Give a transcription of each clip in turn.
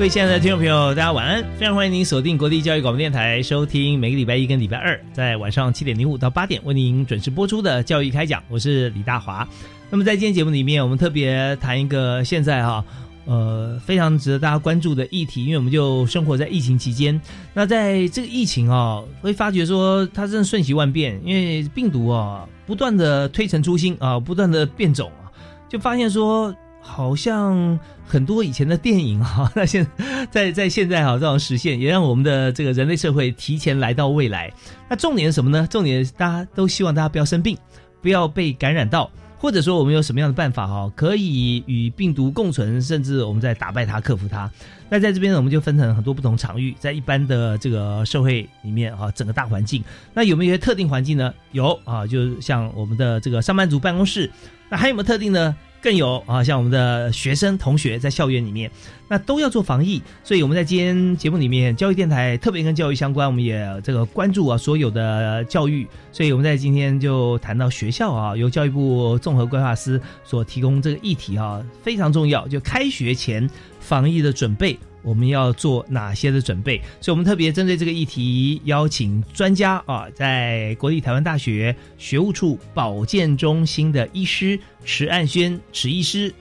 各位亲爱的听众朋友，大家晚安！非常欢迎您锁定国立教育广播电台，收听每个礼拜一跟礼拜二在晚上七点零五到八点为您准时播出的教育开讲。我是李大华。那么在今天节目里面，我们特别谈一个现在哈呃非常值得大家关注的议题，因为我们就生活在疫情期间。那在这个疫情啊，会发觉说它真的瞬息万变，因为病毒啊不断的推陈出新啊，不断的变种啊，就发现说。好像很多以前的电影哈，那现在在现在哈这种实现，也让我们的这个人类社会提前来到未来。那重点是什么呢？重点大家都希望大家不要生病，不要被感染到，或者说我们有什么样的办法哈，可以与病毒共存，甚至我们在打败它、克服它。那在这边呢，我们就分成很多不同场域，在一般的这个社会里面啊，整个大环境，那有没有一些特定环境呢？有啊，就像我们的这个上班族办公室，那还有没有特定呢？更有啊，像我们的学生同学在校园里面，那都要做防疫，所以我们在今天节目里面，教育电台特别跟教育相关，我们也这个关注啊所有的教育，所以我们在今天就谈到学校啊，由教育部综合规划司所提供这个议题啊，非常重要，就开学前防疫的准备。我们要做哪些的准备？所以，我们特别针对这个议题，邀请专家啊，在国立台湾大学学务处保健中心的医师池岸轩池医师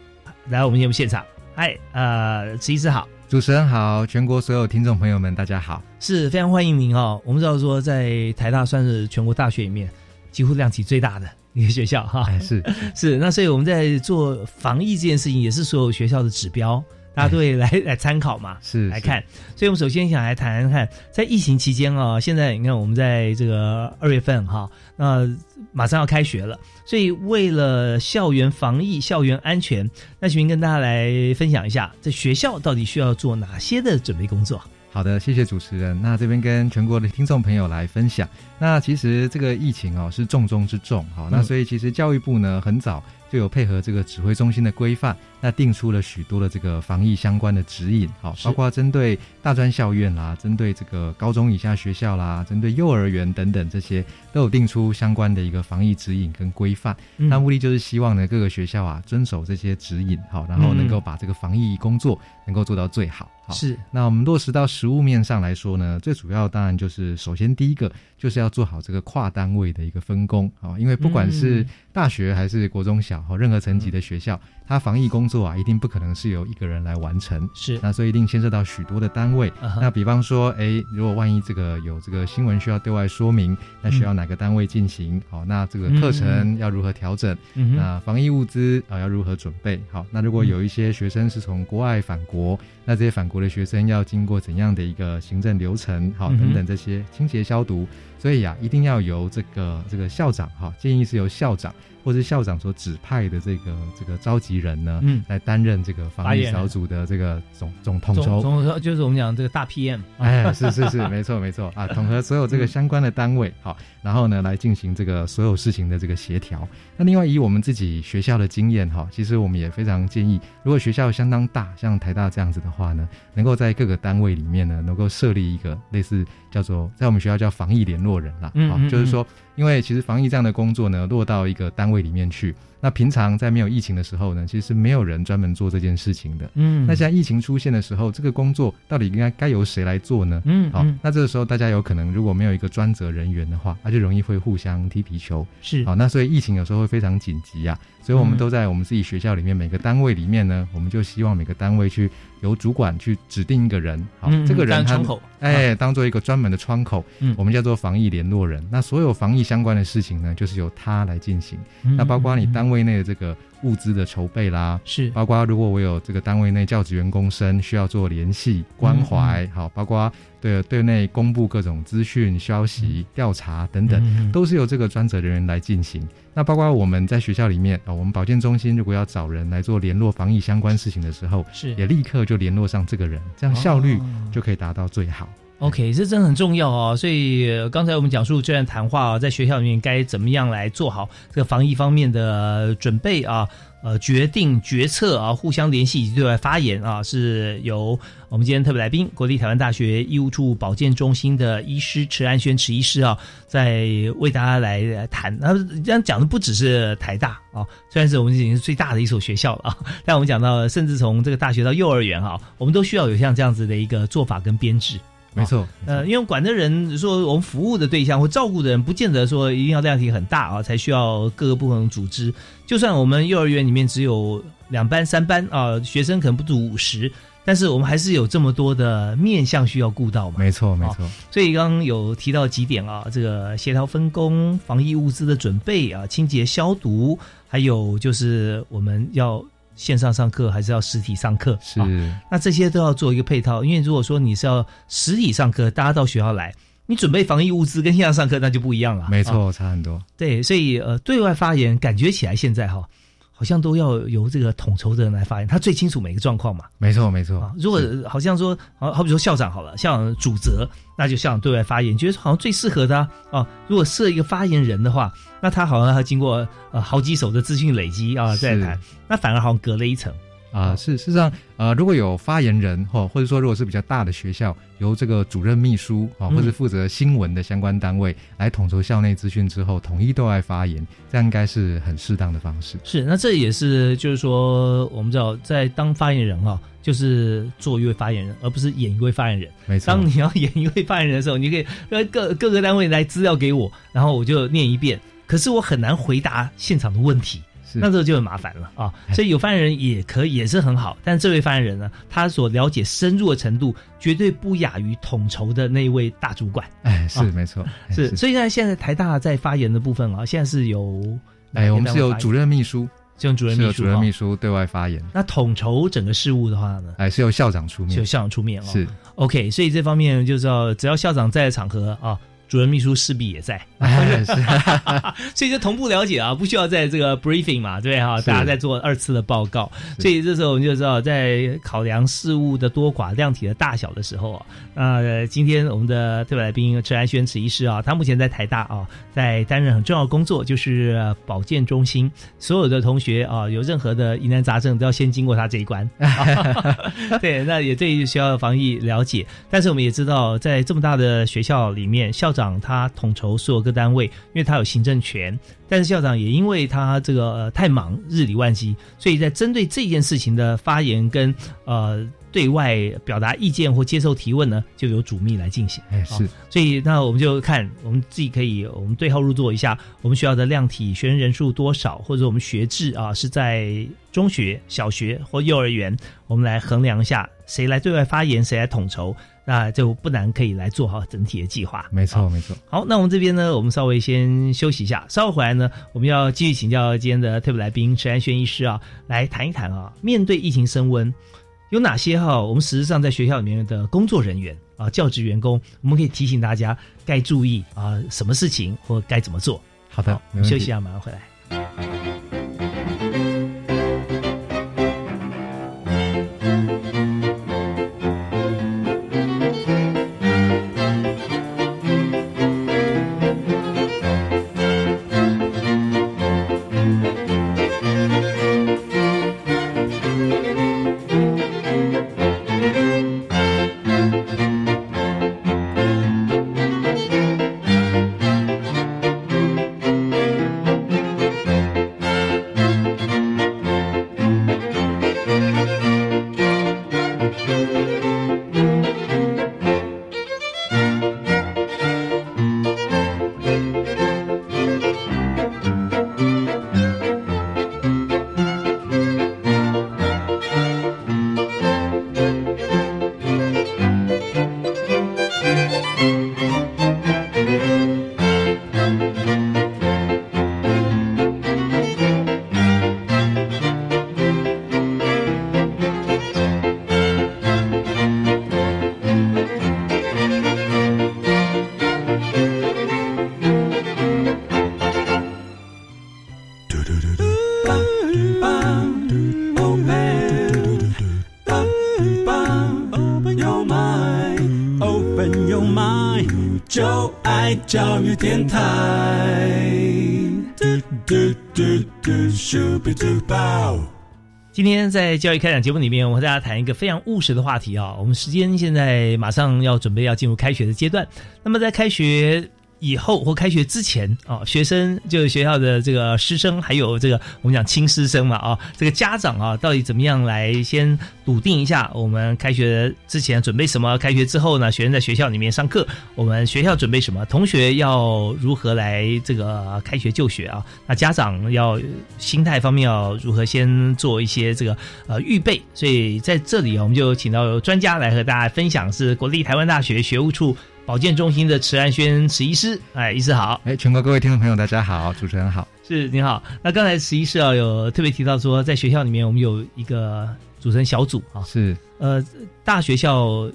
来我们节目现场。嗨，呃，池医师好，主持人好，全国所有听众朋友们，大家好，是非常欢迎您哦。我们知道说，在台大算是全国大学里面几乎量体最大的一个学校哈，是是。那所以我们在做防疫这件事情，也是所有学校的指标。大家都会来 来参考嘛，是来看，所以我们首先想来谈谈看，在疫情期间啊，现在你看我们在这个二月份哈，那马上要开学了，所以为了校园防疫、校园安全，那请您跟大家来分享一下，在学校到底需要做哪些的准备工作？好的，谢谢主持人。那这边跟全国的听众朋友来分享，那其实这个疫情哦是重中之重，好，那所以其实教育部呢很早。就有配合这个指挥中心的规范，那定出了许多的这个防疫相关的指引，好，包括针对大专校院啦，针对这个高中以下学校啦，针对幼儿园等等这些，都有定出相关的一个防疫指引跟规范。那目的就是希望呢，各个学校啊遵守这些指引，好，然后能够把这个防疫工作能够做到最好。好，是。那我们落实到实物面上来说呢，最主要当然就是首先第一个就是要做好这个跨单位的一个分工，好，因为不管是大学还是国中小，哈，任何层级的学校，它防疫工作啊，一定不可能是由一个人来完成。是，那所以一定牵涉到许多的单位。那比方说，哎，如果万一这个有这个新闻需要对外说明，那需要哪个单位进行？好，那这个课程要如何调整？嗯那防疫物资啊要如何准备？好，那如果有一些学生是从国外返国，那这些返国的学生要经过怎样的一个行政流程？好，等等这些清洁消毒。所以啊，一定要由这个这个校长哈，建议是由校长或是校长所指派的这个这个召集人呢，嗯，来担任这个防疫小组的这个总总统筹，总就是我们讲这个大 PM，哎，是是是，没错没错啊，统合所有这个相关的单位，好，然后呢来进行这个所有事情的这个协调。那另外以我们自己学校的经验哈，其实我们也非常建议，如果学校相当大，像台大这样子的话呢，能够在各个单位里面呢，能够设立一个类似叫做在我们学校叫防疫联络。络人啦。嗯，就是说，因为其实防疫这样的工作呢，落到一个单位里面去。那平常在没有疫情的时候呢，其实没有人专门做这件事情的。嗯，那现在疫情出现的时候，这个工作到底应该该由谁来做呢？嗯，好，那这个时候大家有可能如果没有一个专责人员的话，那就容易会互相踢皮球。是，好，那所以疫情有时候会非常紧急啊，所以我们都在我们自己学校里面每个单位里面呢，我们就希望每个单位去由主管去指定一个人，好，这个人他哎当做一个专门的窗口，嗯，我们叫做防疫联络人。那所有防疫相关的事情呢，就是由他来进行。那包括你单位内的这个。物资的筹备啦，是包括如果我有这个单位内教职员工生需要做联系关怀，好，包括对对内公布各种资讯消息调查等等，都是由这个专责人员来进行。那包括我们在学校里面啊，我们保健中心如果要找人来做联络防疫相关事情的时候，是也立刻就联络上这个人，这样效率就可以达到最好。OK，这真的很重要哦。所以刚才我们讲述这段谈话啊，在学校里面该怎么样来做好这个防疫方面的准备啊？呃，决定决策啊，互相联系以及对外发言啊，是由我们今天特别来宾国立台湾大学医务处保健中心的医师池安轩池医师啊，在为大家来谈。那这样讲的不只是台大啊，虽然是我们已经是最大的一所学校了啊，但我们讲到甚至从这个大学到幼儿园啊，我们都需要有像这样子的一个做法跟编制。没错，呃，因为管的人说我们服务的对象或照顾的人，不见得说一定要量体很大啊，才需要各个部分组织。就算我们幼儿园里面只有两班、三班啊，学生可能不足五十，但是我们还是有这么多的面向需要顾到嘛。没错，没错。所以刚刚有提到几点啊，这个协调分工、防疫物资的准备啊、清洁消毒，还有就是我们要。线上上课还是要实体上课？是，那这些都要做一个配套。因为如果说你是要实体上课，大家到学校来，你准备防疫物资跟线上上课那就不一样了。没错，差很多。对，所以呃，对外发言感觉起来现在哈。好像都要由这个统筹的人来发言，他最清楚每个状况嘛。没错，没错。如果好像说，好好比说校长好了，校长主责，那就校长对外发言，觉得好像最适合他啊。如果设一个发言人的话，那他好像要经过呃好几手的资讯累积啊再谈，那反而好像隔了一层。啊，是事实上，呃，如果有发言人哈或者说如果是比较大的学校，由这个主任秘书啊，或者负责新闻的相关单位来统筹校内资讯之后，统一对外发言，这样应该是很适当的方式。是，那这也是就是说，我们知道在当发言人哈，就是做一位发言人，而不是演一位发言人。没错。当你要演一位发言人的时候，你可以让各各个单位来资料给我，然后我就念一遍，可是我很难回答现场的问题。那这个就很麻烦了啊，所以有发言人也可以也是很好，但这位发言人呢，他所了解深入的程度绝对不亚于统筹的那位大主管。哎，是没错，是。所以呢，现在台大在发言的部分啊，现在是由，哎，我们是有主任秘书，用主任秘书，主任秘书对外发言。那统筹整个事务的话呢，哎，是由校长出面，是由校长出面哦。是 OK，所以这方面就是要只要校长在场合啊。主任秘书势必也在，所以就同步了解啊，不需要在这个 briefing 嘛，对哈，大家在做二次的报告，所以这时候我们就知道，在考量事物的多寡、量体的大小的时候啊，那今天我们的特别来宾陈安轩此医师啊，他目前在台大啊，在担任很重要的工作，就是保健中心，所有的同学啊，有任何的疑难杂症都要先经过他这一关，对，那也对学校的防疫了解，但是我们也知道，在这么大的学校里面，校长。长他统筹所有各单位，因为他有行政权，但是校长也因为他这个太忙，日理万机，所以在针对这件事情的发言跟呃对外表达意见或接受提问呢，就由主秘来进行。哎，是，所以那我们就看我们自己可以，我们对号入座一下，我们学校的量体学生人数多少，或者我们学制啊是在中学、小学或幼儿园，我们来衡量一下谁来对外发言，谁来统筹。那就不难可以来做好整体的计划。没错，没错。好，那我们这边呢，我们稍微先休息一下，稍后回来呢，我们要继续请教今天的特别来宾陈安轩医师啊，来谈一谈啊，面对疫情升温，有哪些哈，我们实质上在学校里面的工作人员啊，教职员工，我们可以提醒大家该注意啊，什么事情或该怎么做。好的，休息一下，马上回来。电台。今天在教育开讲节目里面，我和大家谈一个非常务实的话题啊。我们时间现在马上要准备要进入开学的阶段，那么在开学。以后或开学之前啊，学生就是学校的这个师生，还有这个我们讲亲师生嘛啊，这个家长啊，到底怎么样来先笃定一下我们开学之前准备什么？开学之后呢，学生在学校里面上课，我们学校准备什么？同学要如何来这个开学就学啊？那家长要心态方面要如何先做一些这个呃预备？所以在这里我们就请到专家来和大家分享，是国立台湾大学学务处。保健中心的池安轩池医师，哎，医师好，哎，全国各位听众朋友大家好，主持人好，是您好。那刚才池医师啊有特别提到说，在学校里面我们有一个组成小组啊，是。呃大学校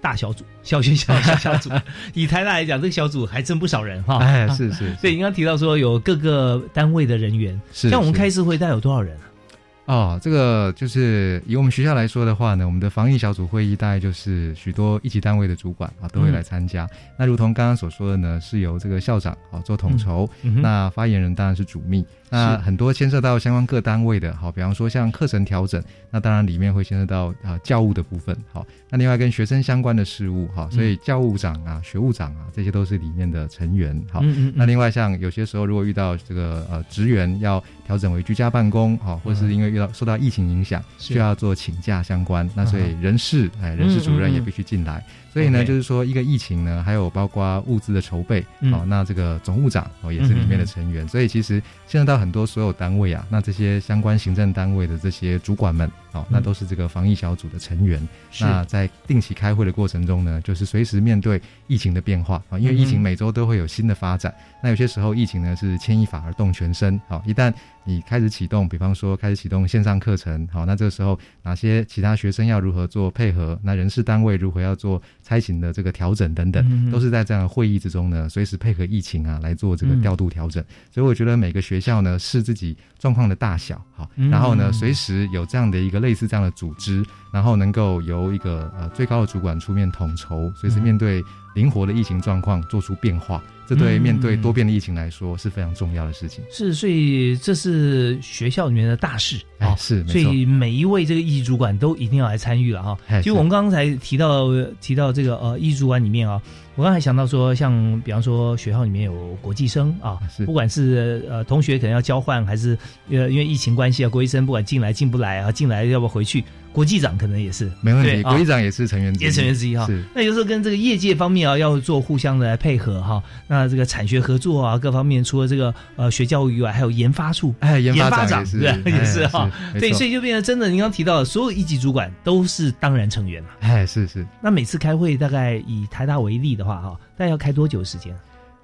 大小组，小学校小小组。以台大来讲，这个小组还真不少人哈，哎，是是。所以您刚提到说有各个单位的人员，像我们开次会，大概有多少人啊？哦，这个就是以我们学校来说的话呢，我们的防疫小组会议大概就是许多一级单位的主管啊都会来参加。那如同刚刚所说的呢，是由这个校长啊做统筹，那发言人当然是主秘。那很多牵涉到相关各单位的，好，比方说像课程调整，那当然里面会牵涉到啊教务的部分，好，那另外跟学生相关的事务，哈，所以教务长啊、学务长啊，这些都是里面的成员，好，那另外像有些时候如果遇到这个呃职员要调整为居家办公，好，或是因为遇到受到疫情影响需要做请假相关，那所以人事哎人事主任也必须进来。所以呢，就是说一个疫情呢，还有包括物资的筹备，好，那这个总务长哦也是里面的成员，所以其实现在到很多所有单位啊，那这些相关行政单位的这些主管们，哦，那都是这个防疫小组的成员。那在定期开会的过程中呢，就是随时面对疫情的变化啊，因为疫情每周都会有新的发展。那有些时候疫情呢是牵一发而动全身，好，一旦你开始启动，比方说开始启动线上课程，好，那这个时候哪些其他学生要如何做配合？那人事单位如何要做差勤的这个调整等等，都是在这样的会议之中呢，随时配合疫情啊来做这个调度调整。所以我觉得每个学校呢是自己状况的大小，好，然后呢随时有这样的一个类似这样的组织，然后能够由一个呃最高的主管出面统筹，随时面对。灵活的疫情状况做出变化，这对面对多变的疫情来说是非常重要的事情。是，所以这是学校里面的大事啊。是，所以每一位这个艺主管都一定要来参与了哈。其实我们刚才提到提到这个呃艺主管里面啊，我刚才想到说，像比方说学校里面有国际生啊，不管是呃同学可能要交换，还是呃因为疫情关系啊，国际生不管进来进不来啊，进来要不要回去。国际长可能也是没问题，国际长也是成员，也是成员之一哈。那有时候跟这个业界方面啊，要做互相的来配合哈。那这个产学合作啊，各方面除了这个呃学教育以外，还有研发处，哎，研发长对，也是哈。对，所以就变成真的，您刚提到的所有一级主管都是当然成员了。哎，是是。那每次开会大概以台大为例的话哈，大概要开多久时间？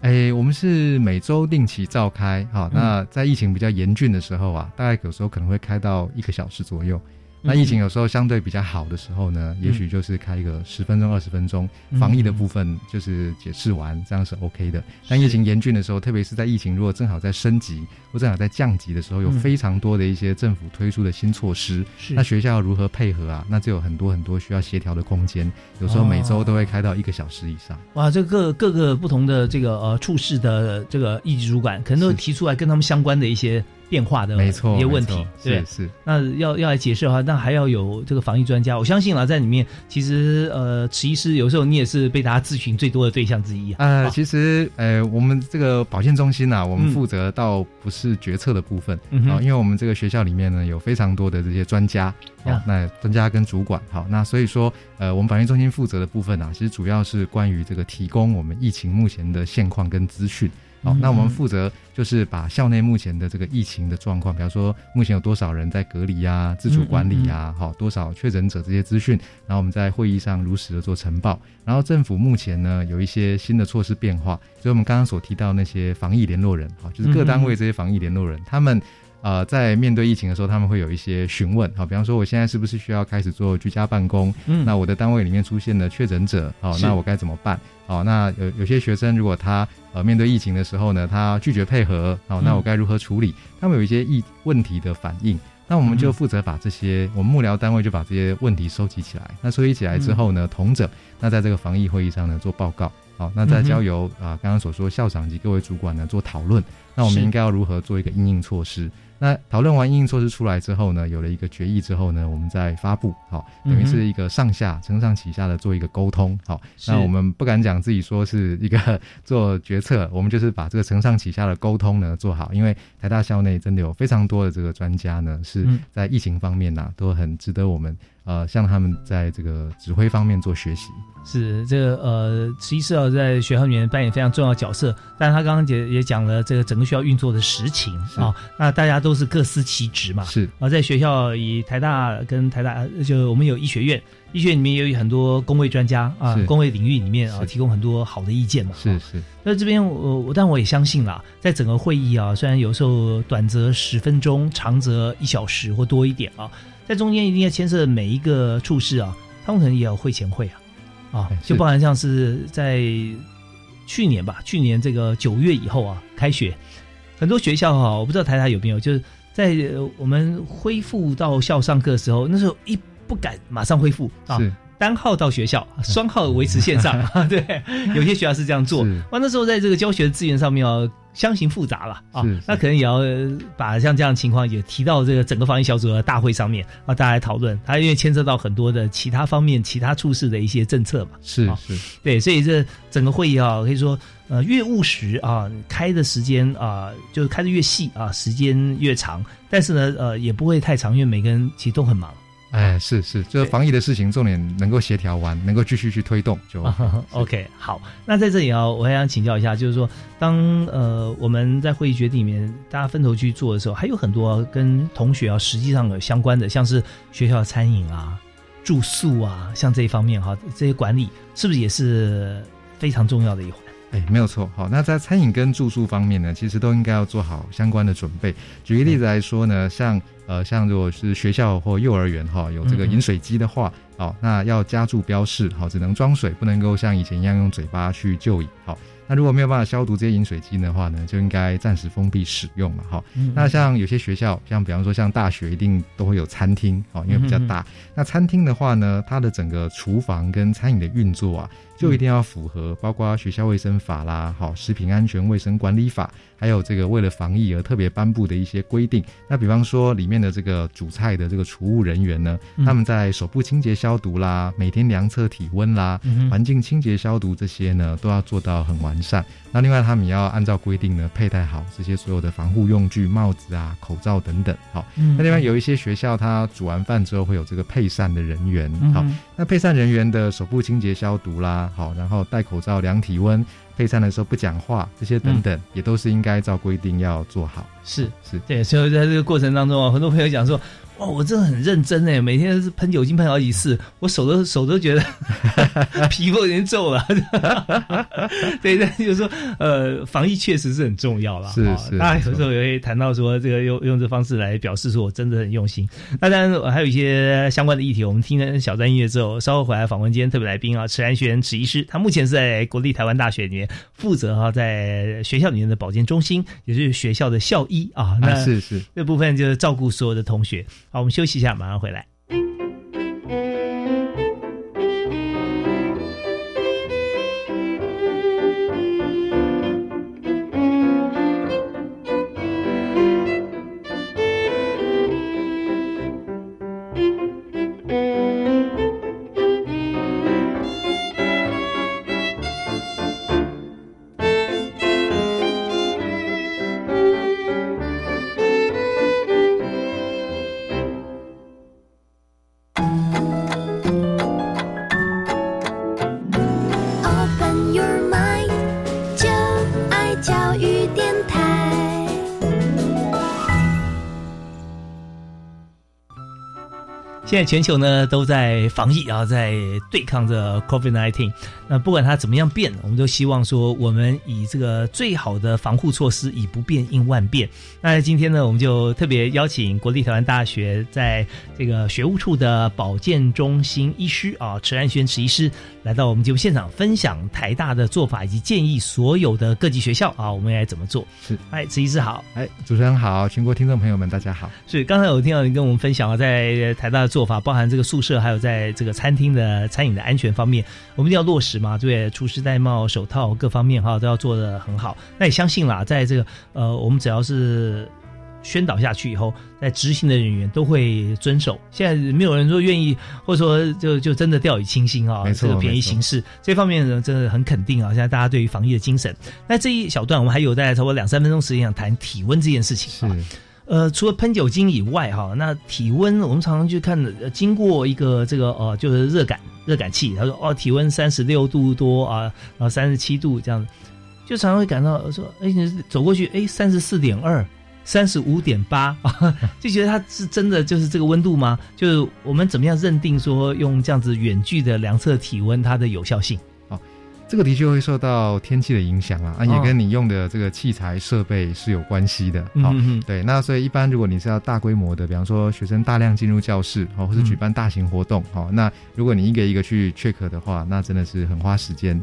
哎，我们是每周定期召开哈。那在疫情比较严峻的时候啊，大概有时候可能会开到一个小时左右。那疫情有时候相对比较好的时候呢，也许就是开一个十分钟、二十分钟，防疫的部分就是解释完，这样是 OK 的。但疫情严峻的时候，特别是在疫情如果正好在升级或正好在降级的时候，有非常多的一些政府推出的新措施，那学校要如何配合啊？那就有很多很多需要协调的空间。有时候每周都会开到一个小时以上。哇，这各各个不同的这个呃处室的这个一级主管，可能都提出来跟他们相关的一些。变化的没错一些问题，对是。那要要来解释的话，那还要有这个防疫专家。我相信啊，在里面其实呃，池医师有时候你也是被大家咨询最多的对象之一啊。呃，其实呃，我们这个保健中心呐，我们负责倒不是决策的部分啊，因为我们这个学校里面呢有非常多的这些专家啊，那专家跟主管好，那所以说呃，我们保健中心负责的部分啊，其实主要是关于这个提供我们疫情目前的现况跟资讯。好，那我们负责就是把校内目前的这个疫情的状况，比方说目前有多少人在隔离呀、自主管理呀，好，多少确诊者这些资讯，然后我们在会议上如实的做呈报。然后政府目前呢有一些新的措施变化，所以我们刚刚所提到那些防疫联络人，好，就是各单位这些防疫联络人，他们。呃，在面对疫情的时候，他们会有一些询问，好，比方说我现在是不是需要开始做居家办公？嗯，那我的单位里面出现了确诊者，好，那我该怎么办？好，那有有些学生如果他呃面对疫情的时候呢，他拒绝配合，好，那我该如何处理？他们有一些疫问题的反应，那我们就负责把这些，我们幕僚单位就把这些问题收集起来。那收集起来之后呢，同整，那在这个防疫会议上呢做报告。好，那再交由啊刚刚所说校长及各位主管呢做讨论，那我们应该要如何做一个应应措施？那讨论完应应措施出来之后呢，有了一个决议之后呢，我们再发布，好，等于是一个上下承上启下的做一个沟通，好，那我们不敢讲自己说是一个 做决策，我们就是把这个承上启下的沟通呢做好，因为台大校内真的有非常多的这个专家呢，是在疫情方面呐都很值得我们。呃，向他们在这个指挥方面做学习，是这个呃，实际啊，在学校里面扮演非常重要的角色。但是他刚刚也也讲了这个整个学校运作的实情啊，那大家都是各司其职嘛。是啊，在学校以台大跟台大，就我们有医学院，医学院里面也有很多工位专家啊，工位领域里面啊，提供很多好的意见嘛。是是。那这边我我，但我也相信啦，在整个会议啊，虽然有时候短则十分钟，长则一小时或多一点啊。在中间一定要牵涉每一个处事啊，他们可能也有会前会啊，啊，就包含像是在去年吧，去年这个九月以后啊，开学，很多学校哈，我不知道台台有没有，就是在我们恢复到校上课的时候，那时候一不敢马上恢复啊。单号到学校，双号维持线上。对，有些学校是这样做。哇，那时候在这个教学的资源上面哦，相形复杂了啊。那可能也要把像这样的情况也提到这个整个防疫小组的大会上面啊，大家来讨论。它因为牵涉到很多的其他方面、其他处事的一些政策嘛。是是，对，所以这整个会议啊，可以说呃越务实啊，开的时间啊，就是开的越细啊，时间越长。但是呢，呃，也不会太长，因为每个人其实都很忙。哎，是是，就是防疫的事情，重点能够协调完，能够继续去推动就 OK。好，那在这里啊，我还想请教一下，就是说，当呃我们在会议决定里面大家分头去做的时候，还有很多跟同学啊实际上有相关的，像是学校餐饮啊、住宿啊，像这一方面哈，这些管理是不是也是非常重要的一环？哎，没有错。好，那在餐饮跟住宿方面呢，其实都应该要做好相关的准备。举个例子来说呢，像。呃，像如果是学校或幼儿园哈，有这个饮水机的话，好，那要加注标示，好，只能装水，不能够像以前一样用嘴巴去就饮，好。那如果没有办法消毒这些饮水机的话呢，就应该暂时封闭使用嘛，哈。那像有些学校，像比方说像大学，一定都会有餐厅，哦，因为比较大。那餐厅的话呢，它的整个厨房跟餐饮的运作啊，就一定要符合，包括学校卫生法啦，好，食品安全卫生管理法，还有这个为了防疫而特别颁布的一些规定。那比方说里面的这个煮菜的这个厨务人员呢，他们在手部清洁消毒啦，每天量测体温啦，环境清洁消毒这些呢，都要做到很完。完善。那另外，他们也要按照规定呢，佩戴好这些所有的防护用具、帽子啊、口罩等等。好，那另外有一些学校，它煮完饭之后会有这个配膳的人员。好，那配膳人员的手部清洁消毒啦，好，然后戴口罩、量体温、配餐的时候不讲话，这些等等，也都是应该照规定要做好。是是，对。所以在这个过程当中啊，很多朋友讲说。哇，我真的很认真哎，每天是喷酒精喷好几次，我手都手都觉得 皮肤有点皱了。对，但就是说，呃，防疫确实是很重要了。是是，大家有时候也会谈到说，这个用用这方式来表示说我真的很用心。那当然，还有一些相关的议题，我们听了小段音乐之后，稍后回来访问今天特别来宾啊，池安轩池医师，他目前是在国立台湾大学里面负责哈，在学校里面的保健中心，也是学校的校医啊。那是是，这部分就是照顾所有的同学。好，我们休息一下，马上回来。现在全球呢都在防疫啊，在对抗着 COVID-19。那不管它怎么样变，我们都希望说，我们以这个最好的防护措施，以不变应万变。那今天呢，我们就特别邀请国立台湾大学在这个学务处的保健中心医师啊，池安轩池医师来到我们节目现场，分享台大的做法以及建议所有的各级学校啊，我们该怎么做？是，哎，池医师好，哎，主持人好，全国听众朋友们大家好。是，刚才有听到你跟我们分享啊，在台大的。做法，包含这个宿舍，还有在这个餐厅的餐饮的安全方面，我们一定要落实嘛，对，厨师戴帽、手套各方面哈都要做的很好。那也相信啦，在这个呃，我们只要是。宣导下去以后，在执行的人员都会遵守。现在没有人说愿意，或者说就就真的掉以轻心啊，这个便宜行事这方面呢，真的很肯定啊。现在大家对于防疫的精神。那这一小段，我们还有大概差不多两三分钟时间想谈体温这件事情啊。呃，除了喷酒精以外哈，那体温我们常常去看，经过一个这个呃，就是热感热感器，他说哦，体温三十六度多啊，然后三十七度这样，就常常会感到说，哎，你走过去，哎，三十四点二。三十五点八啊，就觉得它是真的就是这个温度吗？就是我们怎么样认定说用这样子远距的量测体温它的有效性？这个的确会受到天气的影响啊，啊，也跟你用的这个器材设备是有关系的。好，对，那所以一般如果你是要大规模的，比方说学生大量进入教室，哦，或是举办大型活动，哦，那如果你一个一个去 check 的话，那真的是很花时间。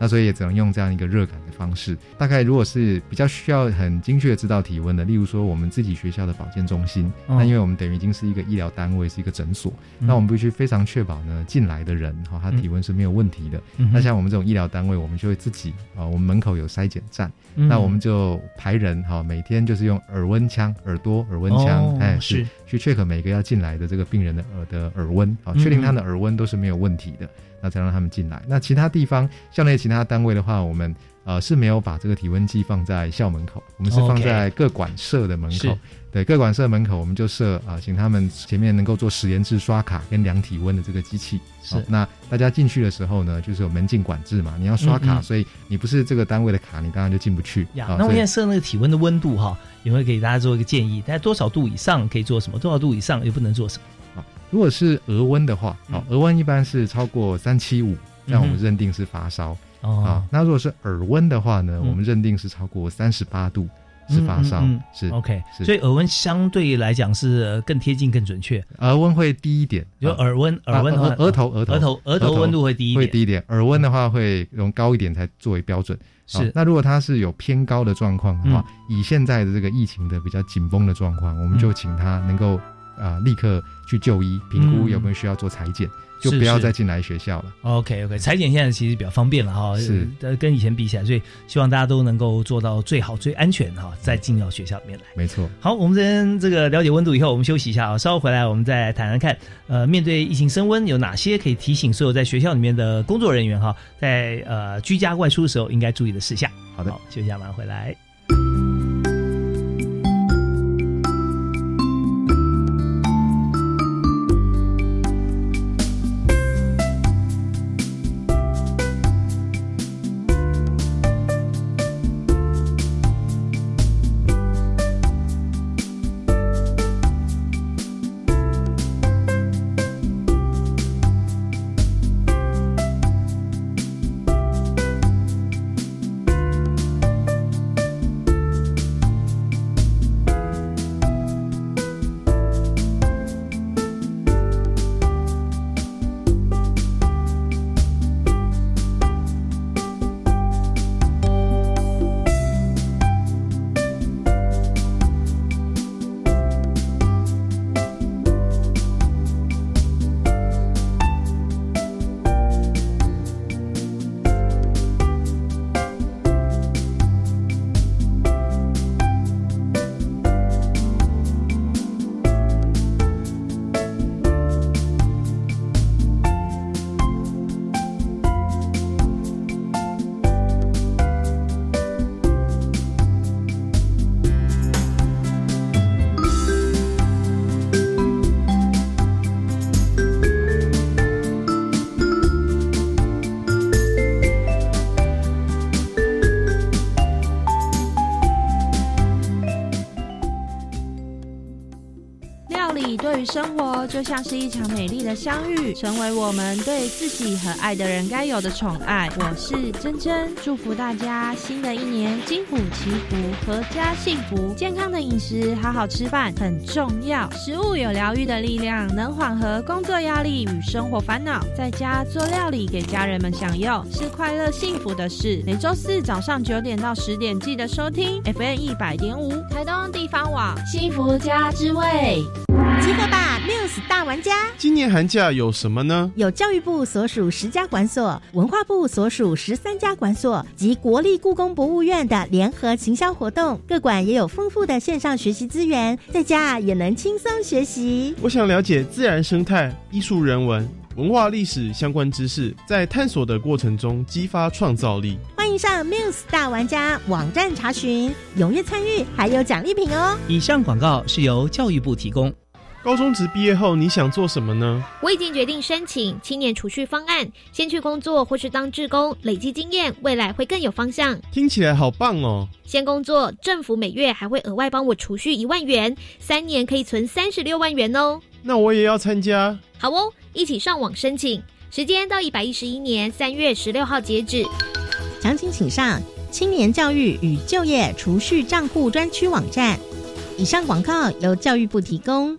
那所以也只能用这样一个热感的方式。大概如果是比较需要很精确知道体温的，例如说我们自己学校的保健中心，那因为我们等于已经是一个医疗单位，是一个诊所，那我们必须非常确保呢进来的人，哈，他体温是没有问题的。那像我们这种医疗。单位我们就会自己啊，我们门口有筛检站，那我们就排人哈，每天就是用耳温枪、耳朵耳温枪，哎，是。去 check 每个要进来的这个病人的耳的耳温，啊，确定他的耳温都是没有问题的，那才让他们进来。那其他地方校内其他单位的话，我们呃是没有把这个体温计放在校门口，我们是放在各管社的门口。对，各管社门口我们就设啊，请他们前面能够做实验制刷卡跟量体温的这个机器。是，那大家进去的时候呢，就是有门禁管制嘛，你要刷卡，所以你不是这个单位的卡，你当然就进不去。呀，那我现在设那个体温的温度哈，也会给大家做一个建议，大概多少度以上可以做什么，多少度以上又不能做什么。啊，如果是额温的话，好，额温一般是超过三七五，那我们认定是发烧。哦，啊，那如果是耳温的话呢，我们认定是超过三十八度。是发烧，是 OK，所以耳温相对来讲是更贴近、更准确。耳温会低一点，就耳温、耳温、额头、额头、额头、额头温度会低一点，会低一点。耳温的话会用高一点才作为标准。是，那如果他是有偏高的状况的话，以现在的这个疫情的比较紧绷的状况，我们就请他能够啊立刻去就医，评估有没有需要做裁剪。就不要再进来学校了。OK OK，裁剪现在其实比较方便了哈，是跟以前比起来，所以希望大家都能够做到最好、最安全哈，再进到学校里面来。没错。好，我们这边这个了解温度以后，我们休息一下啊，稍后回来我们再谈谈看，呃，面对疫情升温，有哪些可以提醒所有在学校里面的工作人员哈，在呃居家外出的时候应该注意的事项。好的，好休息一下，马上回来。就像是一场美丽的相遇，成为我们对自己和爱的人该有的宠爱。我是珍珍，祝福大家新的一年金虎祈福，阖家幸福。健康的饮食，好好吃饭很重要。食物有疗愈的力量，能缓和工作压力与生活烦恼。在家做料理给家人们享用，是快乐幸福的事。每周四早上九点到十点，记得收听 FM 一百点五台东地方网幸福家之味。大玩家。今年寒假有什么呢？有教育部所属十家馆所、文化部所属十三家馆所及国立故宫博物院的联合行销活动。各馆也有丰富的线上学习资源，在家也能轻松学习。我想了解自然生态、艺术人文。文化历史相关知识，在探索的过程中激发创造力。欢迎上 Muse 大玩家网站查询，踊跃参与，还有奖励品哦。以上广告是由教育部提供。高中职毕业后，你想做什么呢？我已经决定申请青年储蓄方案，先去工作或是当志工，累积经验，未来会更有方向。听起来好棒哦！先工作，政府每月还会额外帮我储蓄一万元，三年可以存三十六万元哦。那我也要参加。好哦，一起上网申请，时间到一百一十一年三月十六号截止。详情请上青年教育与就业储蓄账户专区网站。以上广告由教育部提供。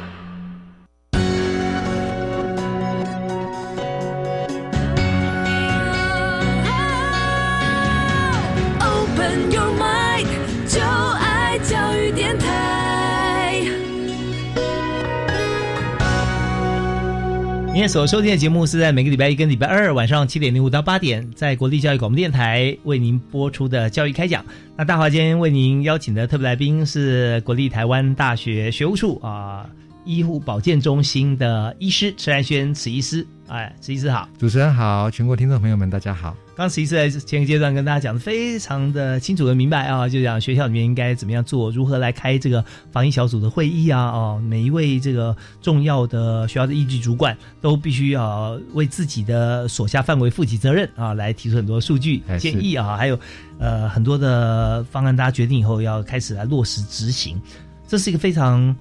今天所收听的节目是在每个礼拜一跟礼拜二晚上七点零五到八点，在国立教育广播电台为您播出的教育开讲。那大华今天为您邀请的特别来宾是国立台湾大学学务处啊医护保健中心的医师池兰轩此医师。哎，此医师好，主持人好，全国听众朋友们大家好。刚此医师在前个阶段跟大家讲的非常的清楚的明白啊，就讲学校里面应该怎么样做，如何来开这个防疫小组的会议啊，哦，每一位这个重要的学校的一级主管都必须要为自己的所下范围负起责任啊，来提出很多数据建议啊，还有呃很多的方案，大家决定以后要开始来落实执行，这是一个非常。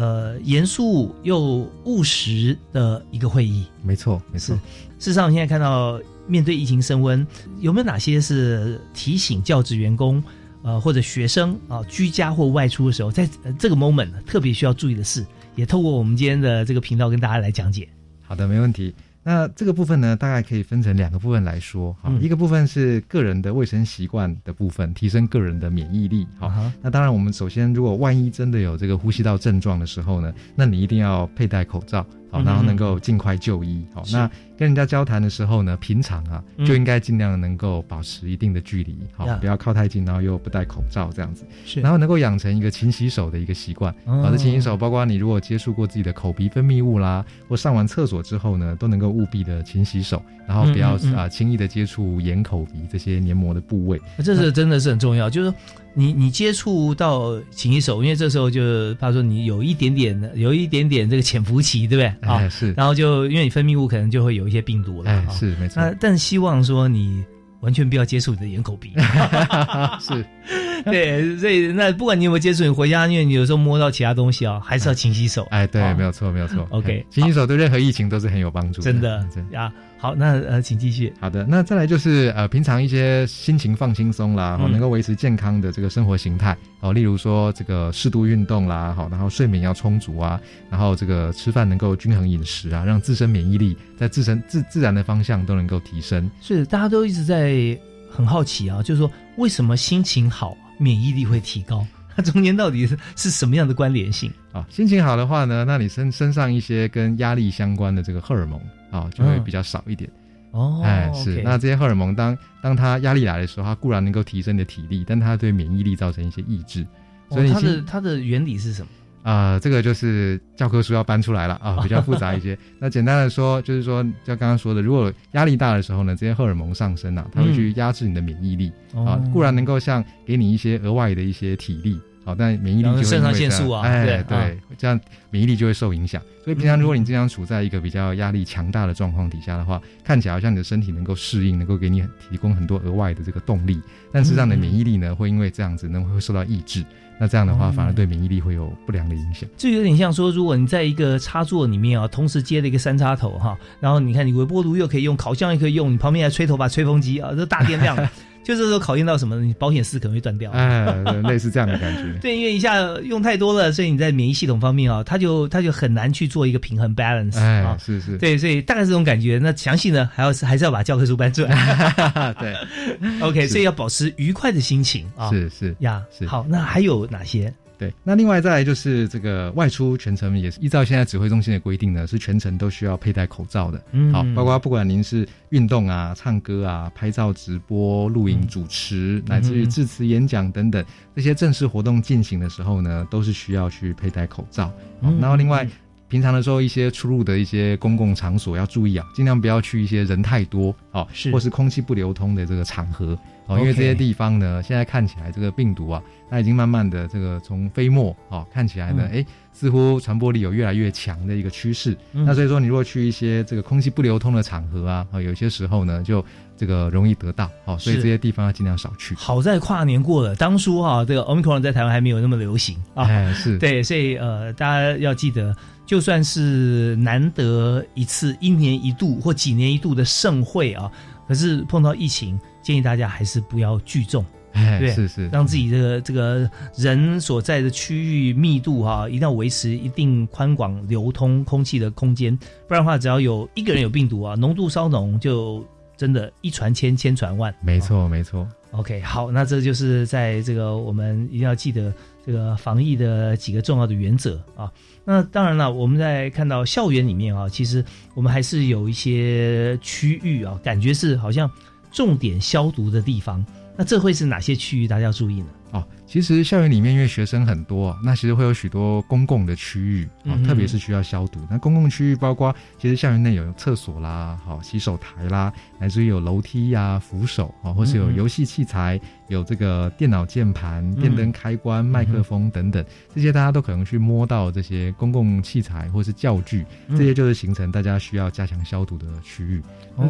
呃，严肃又务实的一个会议，没错，没错。事实上，我现在看到面对疫情升温，有没有哪些是提醒教职员工，呃，或者学生啊，居家或外出的时候，在这个 moment 特别需要注意的事，也透过我们今天的这个频道跟大家来讲解。好的，没问题。那这个部分呢，大概可以分成两个部分来说。好，一个部分是个人的卫生习惯的部分，提升个人的免疫力。好，那当然，我们首先，如果万一真的有这个呼吸道症状的时候呢，那你一定要佩戴口罩。好，然后能够尽快就医。好，那跟人家交谈的时候呢，平常啊就应该尽量能够保持一定的距离，好，不要靠太近，然后又不戴口罩这样子。是，然后能够养成一个勤洗手的一个习惯。好，的勤洗手包括你如果接触过自己的口鼻分泌物啦，或上完厕所之后呢，都能够务必的勤洗手，然后不要啊轻易的接触眼、口、鼻这些黏膜的部位。这是真的是很重要，就是。你你接触到勤洗手，因为这时候就怕说你有一点点的，有一点点这个潜伏期，对不对？啊，是。然后就因为你分泌物可能就会有一些病毒了，是没错。那但希望说你完全不要接触你的眼口鼻，是。对，所以那不管你有没有接触，你回家因为你有时候摸到其他东西啊，还是要勤洗手。哎，对，没有错，没有错。OK，勤洗手对任何疫情都是很有帮助。真的，真啊。好，那呃，请继续。好的，那再来就是呃，平常一些心情放轻松啦，哦，能够维持健康的这个生活形态哦，例如说这个适度运动啦，好，然后睡眠要充足啊，然后这个吃饭能够均衡饮食啊，让自身免疫力在自身自自然的方向都能够提升。是，大家都一直在很好奇啊，就是说为什么心情好，免疫力会提高？它 中间到底是是什么样的关联性啊？心情好的话呢，那你身身上一些跟压力相关的这个荷尔蒙。啊，就会比较少一点哦。哎，是那这些荷尔蒙，当当它压力来的时候，它固然能够提升你的体力，但它对免疫力造成一些抑制。所以它的它的原理是什么？啊，这个就是教科书要搬出来了啊，比较复杂一些。那简单的说，就是说，像刚刚说的，如果压力大的时候呢，这些荷尔蒙上升啊，它会去压制你的免疫力啊，固然能够像给你一些额外的一些体力。好，但免疫力就会肾上腺素啊，哎，对，这样免疫力就会受影响。所以平常如果你经常处在一个比较压力强大的状况底下的话，看起来好像你的身体能够适应，能够给你提供很多额外的这个动力，但实际上的免疫力呢，会因为这样子呢会受到抑制。那这样的话反而对免疫力会有不良的影响。这有点像说，如果你在一个插座里面啊，同时接了一个三插头哈，然后你看你微波炉又可以用，烤箱也可以用，你旁边还吹头发吹风机啊，这大电量。就是说考验到什么，你保险丝可能会断掉，哎，类似这样的感觉。对，因为一下用太多了，所以你在免疫系统方面啊，它就它就很难去做一个平衡 balance 啊，是是，对，所以大概这种感觉。那详细呢，还要还是要把教科书搬出来。对，OK，所以要保持愉快的心情啊，是是呀，是好。那还有哪些？对，那另外再来就是这个外出全程也是依照现在指挥中心的规定呢，是全程都需要佩戴口罩的。嗯，好，包括不管您是运动啊、唱歌啊、拍照、直播、录影、主持，乃至于致辞演讲等等这些正式活动进行的时候呢，都是需要去佩戴口罩。然后另外。平常的时候，一些出入的一些公共场所要注意啊，尽量不要去一些人太多哦，是或是空气不流通的这个场合哦，因为这些地方呢，现在看起来这个病毒啊，它已经慢慢的这个从飞沫哦，看起来呢，哎，似乎传播力有越来越强的一个趋势。那所以说，你如果去一些这个空气不流通的场合啊，哦，有些时候呢，就这个容易得到哦，所以这些地方要尽量少去。好在跨年过了，当初哈，这个 Omicron 在台湾还没有那么流行啊，是对，所以呃，大家要记得。就算是难得一次一年一度或几年一度的盛会啊，可是碰到疫情，建议大家还是不要聚众，对，是是，让自己的这个人所在的区域密度哈，一定要维持一定宽广流通空气的空间，不然的话，只要有一个人有病毒啊，浓度稍浓，就真的一传千，千传万。没错，没错。OK，好，那这就是在这个我们一定要记得这个防疫的几个重要的原则啊。那当然了，我们在看到校园里面啊，其实我们还是有一些区域啊，感觉是好像重点消毒的地方。那这会是哪些区域？大家要注意呢？哦，其实校园里面因为学生很多，那其实会有许多公共的区域啊，特别是需要消毒。那公共区域包括，其实校园内有厕所啦，好洗手台啦，乃至于有楼梯呀、扶手啊，或是有游戏器材、有这个电脑键盘、电灯开关、麦克风等等，这些大家都可能去摸到这些公共器材或是教具，这些就是形成大家需要加强消毒的区域。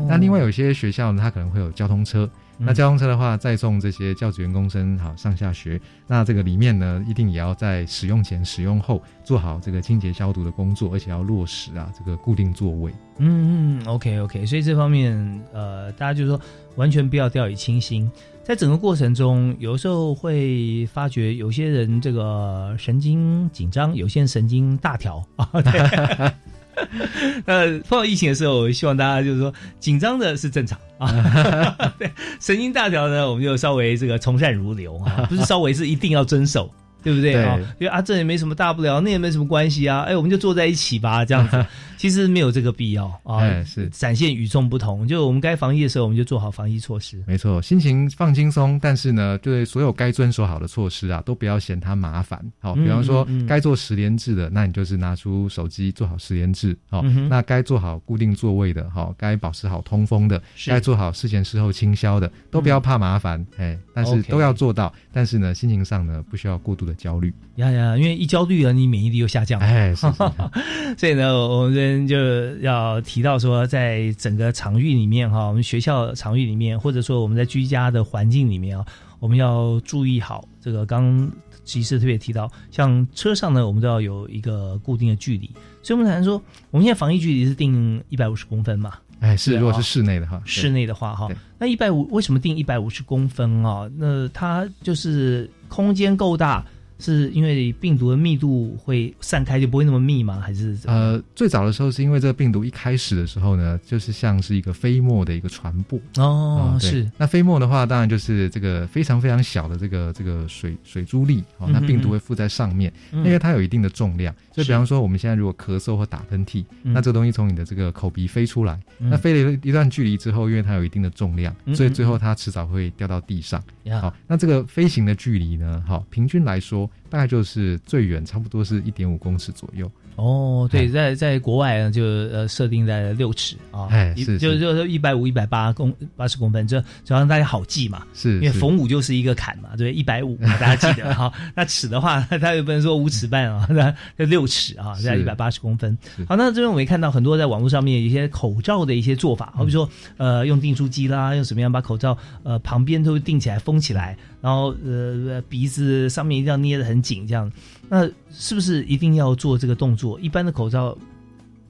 那另外有些学校呢，它可能会有交通车。那交通车的话，载送这些教职员工生好上下学，那这个里面呢，一定也要在使用前、使用后做好这个清洁消毒的工作，而且要落实啊这个固定座位。嗯嗯，OK OK，所以这方面呃，大家就说完全不要掉以轻心，在整个过程中，有时候会发觉有些人这个神经紧张，有些人神经大条啊。呃，碰到疫情的时候，我希望大家就是说紧张的是正常啊，对，神经大条呢，我们就稍微这个从善如流啊，不是稍微是一定要遵守。对不对啊？因为啊，这也没什么大不了，那也没什么关系啊。哎，我们就坐在一起吧，这样子，其实没有这个必要啊。哎是展现与众不同，就我们该防疫的时候，我们就做好防疫措施。没错，心情放轻松，但是呢，对所有该遵守好的措施啊，都不要嫌它麻烦。好，比方说该做十连制的，那你就是拿出手机做好十连制。好，那该做好固定座位的，好，该保持好通风的，该做好事前事后清消的，都不要怕麻烦。哎，但是都要做到。但是呢，心情上呢，不需要过度的焦虑呀呀，因为一焦虑了，你免疫力又下降。哎，是是 所以呢，我们这边就要提到说，在整个场域里面哈，我们学校场域里面，或者说我们在居家的环境里面啊，我们要注意好这个。刚其实特别提到，像车上呢，我们都要有一个固定的距离。所以我们谈说，我们现在防疫距离是定一百五十公分嘛？哎，是，如果是室内的哈，室内的话哈，那一百五为什么定一百五十公分啊？那它就是空间够大。是因为病毒的密度会散开，就不会那么密吗？还是呃，最早的时候是因为这个病毒一开始的时候呢，就是像是一个飞沫的一个传播哦。是那飞沫的话，当然就是这个非常非常小的这个这个水水珠粒哦，那病毒会附在上面，因为它有一定的重量。就比方说，我们现在如果咳嗽或打喷嚏，那这个东西从你的这个口鼻飞出来，那飞了一段距离之后，因为它有一定的重量，所以最后它迟早会掉到地上。好，那这个飞行的距离呢？好，平均来说。大概就是最远，差不多是一点五公尺左右。哦，对，在在国外呢，就呃设定在六尺啊，哎，是，就就一百五、一百八公八十公分，这主要让大家好记嘛。是，因为逢五就是一个坎嘛，对，一百五，大家记得哈。那尺的话，它又不能说五尺半啊，那就六尺啊，在一百八十公分。好，那这边我们也看到很多在网络上面一些口罩的一些做法，好比说呃用订书机啦，用什么样把口罩呃旁边都钉起来封起来，然后呃鼻子上面一定要捏得很。很紧这样。那是不是一定要做这个动作？一般的口罩，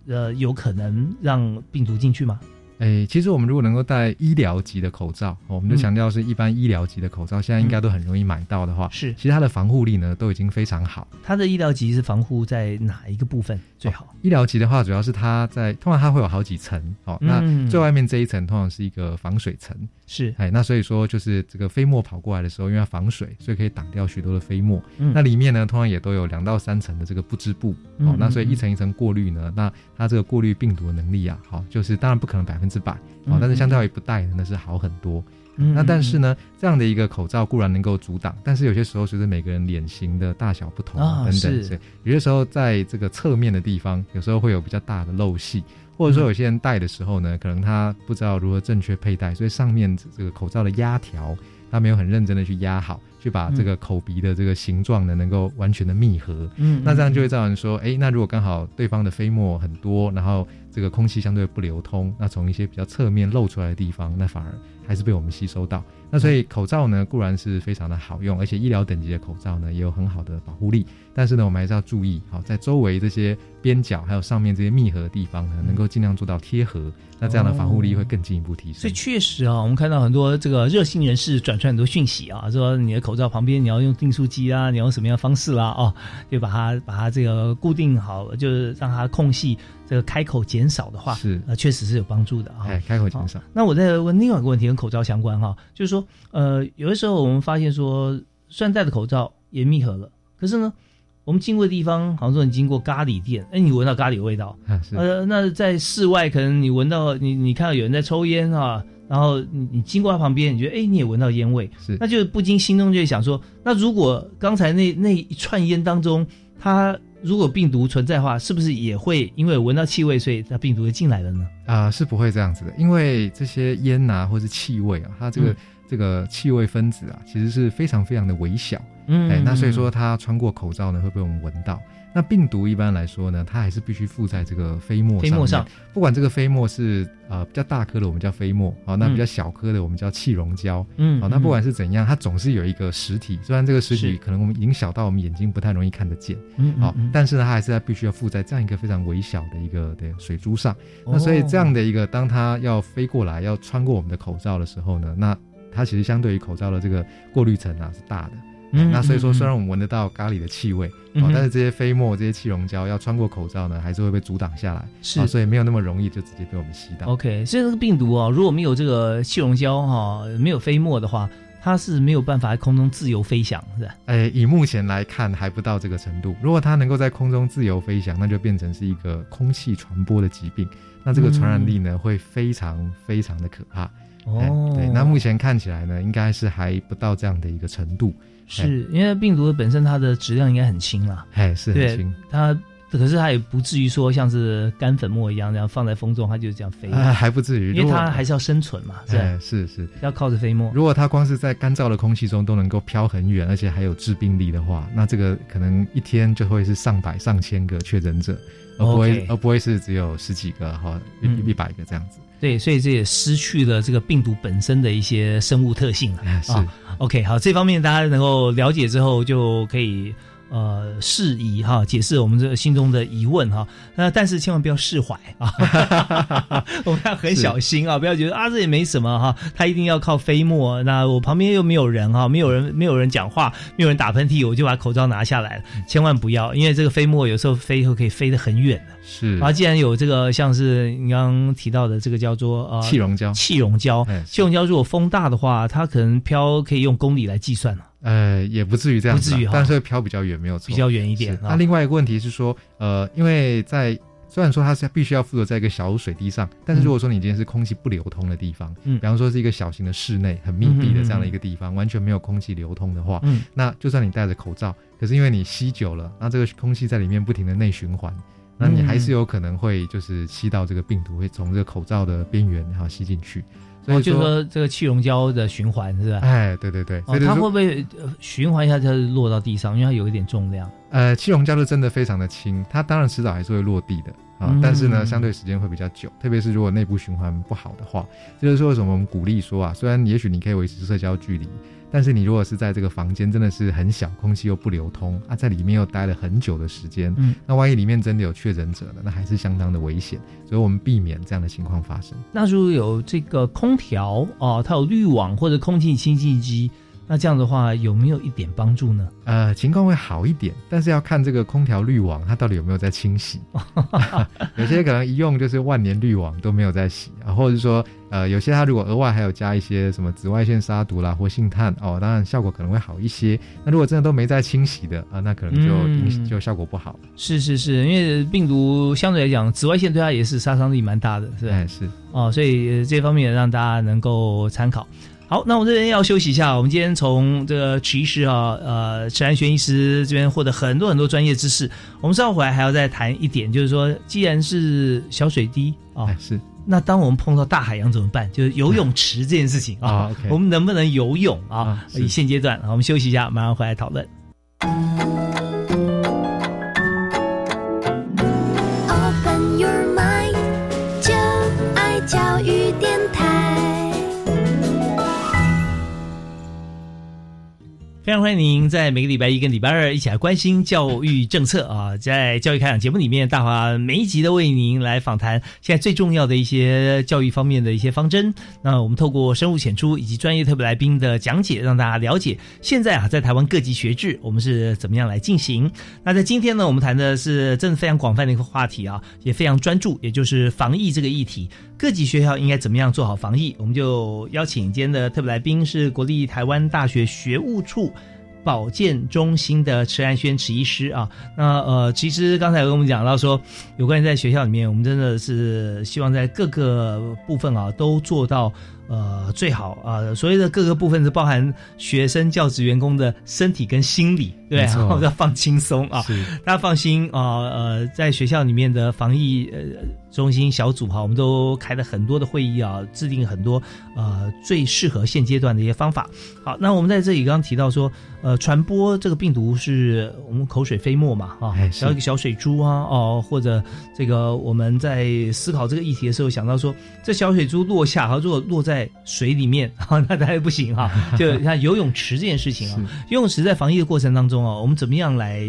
呃，有可能让病毒进去吗？哎，其实我们如果能够戴医疗级的口罩，我们就强调是一般医疗级的口罩，现在应该都很容易买到的话，是，其实它的防护力呢都已经非常好。它的医疗级是防护在哪一个部分最好？医疗级的话，主要是它在通常它会有好几层，哦，那最外面这一层通常是一个防水层，是，哎，那所以说就是这个飞沫跑过来的时候，因为它防水，所以可以挡掉许多的飞沫。那里面呢，通常也都有两到三层的这个不织布，哦，那所以一层一层过滤呢，那它这个过滤病毒的能力啊，好，就是当然不可能百分之百，哦，但是相较于不戴那是好很多。那但是呢，这样的一个口罩固然能够阻挡，但是有些时候随着每个人脸型的大小不同等等，所以有些时候在这个侧面的地方，有时候会有比较大的漏隙，或者说有些人戴的时候呢，可能他不知道如何正确佩戴，所以上面这个口罩的压条，他没有很认真的去压好。去把这个口鼻的这个形状呢，能够完全的密合，嗯，那这样就会造成说，哎，那如果刚好对方的飞沫很多，然后这个空气相对不流通，那从一些比较侧面露出来的地方，那反而还是被我们吸收到。那所以口罩呢固然是非常的好用，而且医疗等级的口罩呢也有很好的保护力，但是呢我们还是要注意，好在周围这些边角还有上面这些密合的地方呢，能够尽量做到贴合，那这样的防护力会更进一步提升。所以确实啊，我们看到很多这个热心人士转传很多讯息啊，说你的口罩旁边你要用订书机啊，你要用什么样的方式啦？哦，就把它把它这个固定好，就是让它空隙这个开口减少的话，是呃确实是有帮助的啊。开口减少。那我再问另外一个问题，跟口罩相关哈，就是说。呃，有的时候我们发现说，虽然戴着口罩也密合了，可是呢，我们经过的地方，好像说你经过咖喱店，哎，你闻到咖喱的味道，呃，那在室外可能你闻到，你你看到有人在抽烟啊，然后你你经过他旁边，你觉得哎，你也闻到烟味，是，那就不禁心中就会想说，那如果刚才那那一串烟当中，它如果病毒存在的话，是不是也会因为闻到气味，所以它病毒就进来了呢？啊，是不会这样子的，因为这些烟呐，或是气味啊，它这个。这个气味分子啊，其实是非常非常的微小，嗯，哎，那所以说它穿过口罩呢，会被我们闻到。那病毒一般来说呢，它还是必须附在这个飞沫飞沫上，不管这个飞沫是呃比较大颗的，我们叫飞沫，好，那比较小颗的，我们叫气溶胶，嗯，好，那不管是怎样，它总是有一个实体，虽然这个实体可能我们已经小到我们眼睛不太容易看得见，嗯，好，但是呢，它还是在必须要附在这样一个非常微小的一个的水珠上。那所以这样的一个，当它要飞过来，要穿过我们的口罩的时候呢，那它其实相对于口罩的这个过滤层啊是大的，嗯，那所以说虽然我们闻得到咖喱的气味，哦，但是这些飞沫、这些气溶胶要穿过口罩呢，还是会被阻挡下来，是，所以没有那么容易就直接被我们吸到。OK，所以这个病毒啊，如果没有这个气溶胶哈，没有飞沫的话，它是没有办法在空中自由飞翔，是吧？哎，以目前来看还不到这个程度。如果它能够在空中自由飞翔，那就变成是一个空气传播的疾病，那这个传染力呢会非常非常的可怕。哦，对，那目前看起来呢，应该是还不到这样的一个程度，是因为病毒本身它的质量应该很轻啦，哎，是很轻，它可是它也不至于说像是干粉末一样，这样放在风中它就这样飞，还不至于，因为它还是要生存嘛，对，是是要靠着飞沫。如果它光是在干燥的空气中都能够飘很远，而且还有致病力的话，那这个可能一天就会是上百上千个确诊者，而不会而不会是只有十几个哈一一百个这样子。对，所以这也失去了这个病毒本身的一些生物特性了。是，OK，好，这方面大家能够了解之后，就可以。呃，释疑哈，解释我们这心中的疑问哈。那但是千万不要释怀啊，我们要很小心啊，不要觉得啊这也没什么哈。他一定要靠飞沫，那我旁边又没有人哈，没有人没有人讲话，没有人打喷嚏，我就把口罩拿下来了。千万不要，因为这个飞沫有时候飞以后可以飞得很远的。是啊，既然有这个像是你刚刚提到的这个叫做呃气溶胶，气溶胶，气溶胶如果风大的话，它可能飘可以用公里来计算了。呃，也不至于这样，不至于，但是会飘比较远，没有错，比较远一点。那另外一个问题是说，呃，因为在虽然说它是必须要附着在一个小水滴上，但是如果说你今天是空气不流通的地方，嗯，比方说是一个小型的室内很密闭的这样的一个地方，完全没有空气流通的话，嗯，那就算你戴着口罩，可是因为你吸久了，那这个空气在里面不停的内循环，那你还是有可能会就是吸到这个病毒，会从这个口罩的边缘然后吸进去。所以就说这个气溶胶的循环是吧？哎，对对对，它会不会循环一下就落到地上？因为它有一点重量。呃，气溶胶是真的非常的轻，它当然迟早还是会落地的。啊，但是呢，相对时间会比较久，特别是如果内部循环不好的话，就是说为什么我们鼓励说啊，虽然也许你可以维持社交距离。但是你如果是在这个房间真的是很小，空气又不流通啊，在里面又待了很久的时间，嗯，那万一里面真的有确诊者呢，那还是相当的危险，所以我们避免这样的情况发生。那如果有这个空调哦，它有滤网或者空气清净机。那这样的话有没有一点帮助呢？呃，情况会好一点，但是要看这个空调滤网它到底有没有在清洗。有些可能一用就是万年滤网都没有在洗啊，或者是说，呃，有些它如果额外还有加一些什么紫外线杀毒啦或性炭哦，当然效果可能会好一些。那如果真的都没在清洗的啊，那可能就就效果不好。是是是，因为病毒相对来讲，紫外线对它也是杀伤力蛮大的，是吧？是哦，所以这方面让大家能够参考。好，那我们这边要休息一下。我们今天从这个池医师啊，呃，陈安轩医师这边获得很多很多专业知识。我们稍后回来还要再谈一点，就是说，既然是小水滴啊，是，那当我们碰到大海洋怎么办？就是游泳池这件事情啊，我们能不能游泳啊？以现阶段，我们休息一下，马上回来讨论。非常欢迎您在每个礼拜一跟礼拜二一起来关心教育政策啊！在教育开讲节目里面，大华每一集都为您来访谈现在最重要的一些教育方面的一些方针。那我们透过深入浅出以及专业特别来宾的讲解，让大家了解现在啊在台湾各级学制我们是怎么样来进行。那在今天呢，我们谈的是真的非常广泛的一个话题啊，也非常专注，也就是防疫这个议题。各级学校应该怎么样做好防疫？我们就邀请今天的特别来宾是国立台湾大学学务处保健中心的池安轩池医师啊。那呃，其实刚才跟我们讲到说，有关于在学校里面，我们真的是希望在各个部分啊都做到。呃，最好啊，所谓的各个部分是包含学生、教职员工的身体跟心理，对，然后 要放轻松啊，大家放心啊。呃，在学校里面的防疫呃中心小组哈，我们都开了很多的会议啊，制定很多呃最适合现阶段的一些方法。好，那我们在这里刚刚提到说，呃，传播这个病毒是我们口水飞沫嘛，啊，小一个小水珠啊，哦，或者这个我们在思考这个议题的时候想到说，这小水珠落下，哈，如果落在在水里面 啊，那当然不行哈。就像游泳池这件事情啊，游泳池在防疫的过程当中啊，我们怎么样来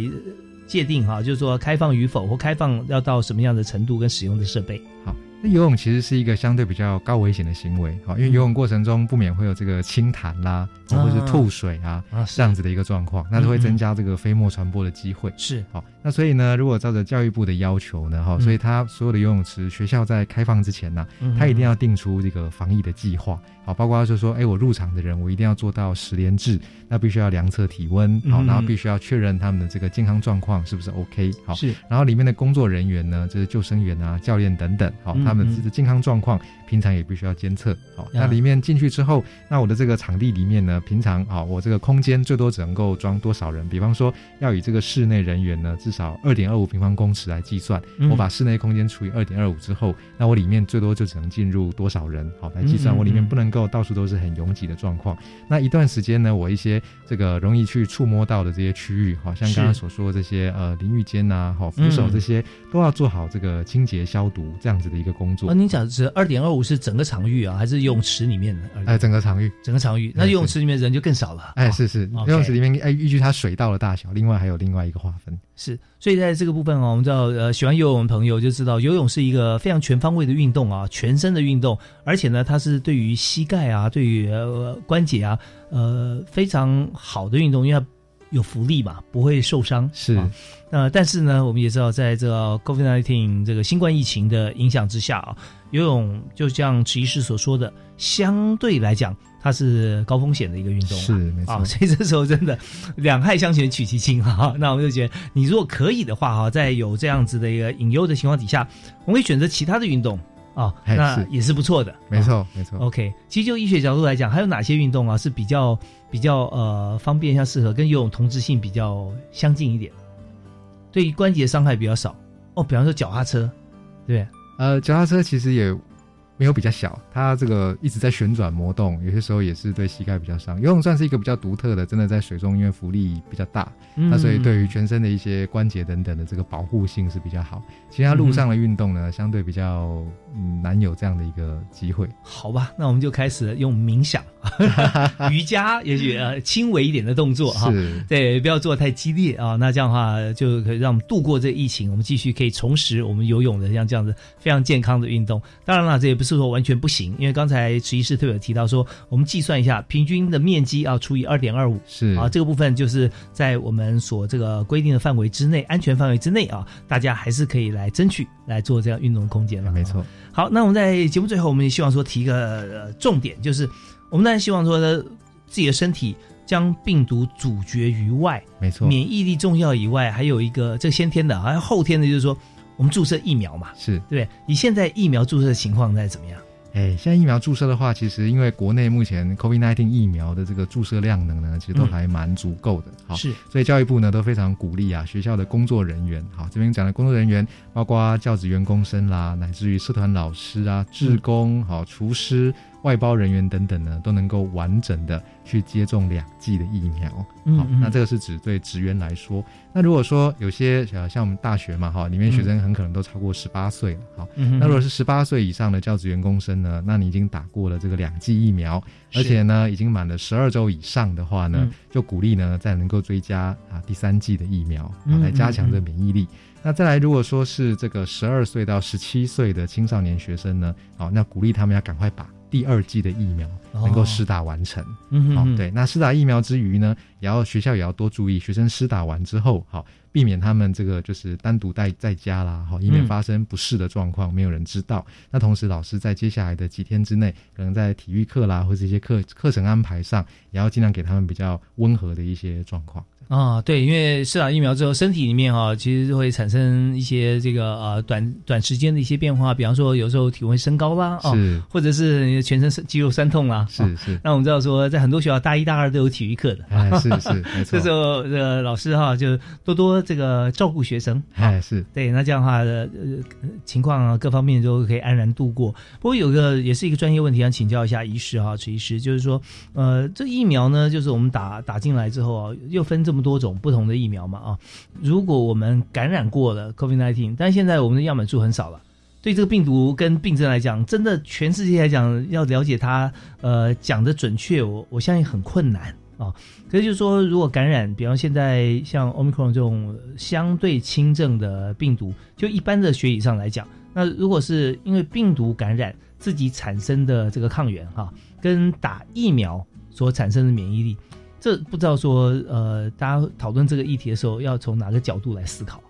界定哈？就是说开放与否，或开放要到什么样的程度跟使用的设备？好。那游泳其实是一个相对比较高危险的行为，好，因为游泳过程中不免会有这个清痰啦，或者是吐水啊这样子的一个状况，那就会增加这个飞沫传播的机会。是，好，那所以呢，如果照着教育部的要求呢，哈，所以他所有的游泳池学校在开放之前呢，他一定要定出这个防疫的计划，好，包括就是说，哎，我入场的人我一定要做到十连制，那必须要量测体温，好，然后必须要确认他们的这个健康状况是不是 OK，好，是，然后里面的工作人员呢，就是救生员啊、教练等等，好。他们自己的健康状况，平常也必须要监测。好，那里面进去之后，那我的这个场地里面呢，平常啊，我这个空间最多只能够装多少人？比方说，要以这个室内人员呢，至少二点二五平方公尺来计算。我把室内空间除以二点二五之后，那我里面最多就只能进入多少人？好，来计算我里面不能够到处都是很拥挤的状况。那一段时间呢，我一些这个容易去触摸到的这些区域，好像刚刚所说的这些呃淋浴间呐，好扶手这些，都要做好这个清洁消毒这样子的一个。工作，那您讲的是二点二五是整个场域啊，还是游泳池里面的？哎，整个场域，整个场域，那游泳池里面人就更少了。哎，是是，游泳池里面哎，依据它水道的大小，另外还有另外一个划分。是，所以在这个部分哦，我们知道，呃，喜欢游泳的朋友就知道，游泳是一个非常全方位的运动啊，全身的运动，而且呢，它是对于膝盖啊，对于呃关节啊，呃，非常好的运动，因为它。有福利嘛，不会受伤是。呃，但是呢，我们也知道，在这个 COVID-19 这个新冠疫情的影响之下啊，游泳就像池医师所说的，相对来讲它是高风险的一个运动，是没错。所以这时候真的两害相权取其轻哈。那我们就觉得，你如果可以的话哈，在有这样子的一个隐忧的情况底下，我们可以选择其他的运动。哦，那也是不错的，没错没错。OK，其实就医学角度来讲，还有哪些运动啊是比较比较呃方便、像适合跟游泳同质性比较相近一点，对于关节伤害比较少？哦，比方说脚踏车，对呃，脚踏车其实也没有比较小，它这个一直在旋转磨动，有些时候也是对膝盖比较伤。游泳算是一个比较独特的，真的在水中因为浮力比较大，那所以对于全身的一些关节等等的这个保护性是比较好。其他路上的运动呢，相对比较难有这样的一个机会。好吧，那我们就开始用冥想、瑜伽，也许呃轻微一点的动作哈，对，不要做太激烈啊。那这样的话就可以让我们度过这疫情，我们继续可以重拾我们游泳的像这样子非常健康的运动。当然了，这也不是说完全不行，因为刚才池医师特别提到说，我们计算一下平均的面积啊，除以二点二五，是啊，这个部分就是在我们所这个规定的范围之内，安全范围之内啊，大家还是可以来争取来做这样运动空间了。没错。好，那我们在节目最后，我们也希望说提一个重点，就是我们当然希望说自己的身体将病毒阻绝于外，没错，免疫力重要以外，还有一个这先天的，还有后天的，就是说。我们注射疫苗嘛，是对。你现在疫苗注射的情况在怎么样？哎，现在疫苗注射的话，其实因为国内目前 COVID-19 疫苗的这个注射量能呢，其实都还蛮足够的。好，是。所以教育部呢都非常鼓励啊，学校的工作人员，好，这边讲的工作人员，包括教职员工生啦，乃至于社团老师啊、志工、好厨师。外包人员等等呢，都能够完整的去接种两剂的疫苗。好，那这个是指对职员来说。那如果说有些呃像我们大学嘛，哈，里面学生很可能都超过十八岁了。好，那如果是十八岁以上的教职员工生呢，那你已经打过了这个两剂疫苗，而且呢已经满了十二周以上的话呢，就鼓励呢再能够追加啊第三剂的疫苗，来加强这免疫力。那再来，如果说是这个十二岁到十七岁的青少年学生呢，好，那鼓励他们要赶快把。第二季的疫苗能够施打完成，嗯，哦，对。那施打疫苗之余呢，也要学校也要多注意，学生施打完之后，好，避免他们这个就是单独待在家啦，好，以免发生不适的状况，没有人知道。那同时，老师在接下来的几天之内，可能在体育课啦，或者一些课课程安排上，也要尽量给他们比较温和的一些状况。啊，对，因为施打疫苗之后，身体里面哈，其实会产生一些这个呃短短时间的一些变化，比方说有时候体温升高啦，哦，或者是全身肌肉酸痛啦，是是。那我们知道说，在很多学校大一大二都有体育课的，哎是是，没错。这时候呃老师哈就多多这个照顾学生，哎是对，那这样的话呃情况啊各方面都可以安然度过。不过有个也是一个专业问题，想请教一下医师哈，陈医师，就是说呃这疫苗呢，就是我们打打进来之后啊，又分这么。多种不同的疫苗嘛啊，如果我们感染过了 COVID-19，但现在我们的样本数很少了，对这个病毒跟病症来讲，真的全世界来讲要了解它，呃，讲的准确，我我相信很困难啊。可以就是说，如果感染，比方现在像 Omicron 这种相对轻症的病毒，就一般的学理上来讲，那如果是因为病毒感染自己产生的这个抗原哈，跟打疫苗所产生的免疫力。这不知道说，呃，大家讨论这个议题的时候，要从哪个角度来思考？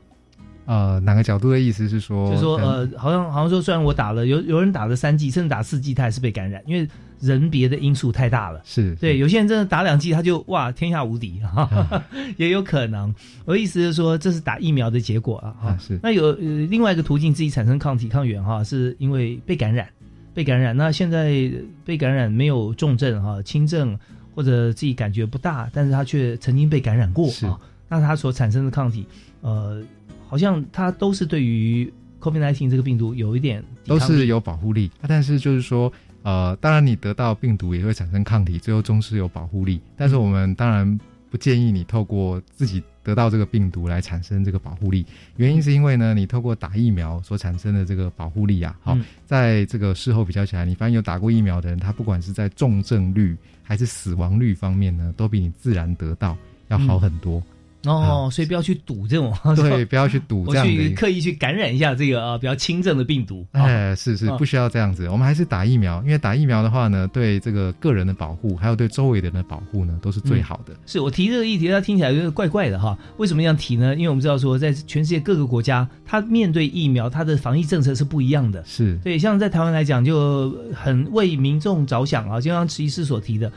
呃，哪个角度的意思是说，就是说，呃，好像好像说，虽然我打了，有有人打了三剂，甚至打四剂，他还是被感染，因为人别的因素太大了。是对，有些人真的打两剂，他就哇，天下无敌 哈，也有可能。我的意思是说，这是打疫苗的结果啊。啊，是。那有另外一个途径，自己产生抗体抗原哈，是因为被感染，被感染。那现在被感染没有重症哈，轻症。或者自己感觉不大，但是他却曾经被感染过啊，那他所产生的抗体，呃，好像它都是对于 COVID-19 这个病毒有一点都是有保护力，但是就是说，呃，当然你得到病毒也会产生抗体，最后终是有保护力，但是我们当然不建议你透过自己。得到这个病毒来产生这个保护力，原因是因为呢，你透过打疫苗所产生的这个保护力啊，好，在这个事后比较起来，你发现有打过疫苗的人，他不管是在重症率还是死亡率方面呢，都比你自然得到要好很多。哦，所以不要去赌这种，对，不要去赌这样的，刻意去感染一下这个啊比较轻症的病毒。哎，是是，不需要这样子，我们还是打疫苗，因为打疫苗的话呢，对这个个人的保护，还有对周围的人的保护呢，都是最好的。是我提这个议题，它听起来有点怪怪的哈。为什么要提呢？因为我们知道说，在全世界各个国家，它面对疫苗，它的防疫政策是不一样的。是对，像在台湾来讲，就很为民众着想啊，就像池医师所提的。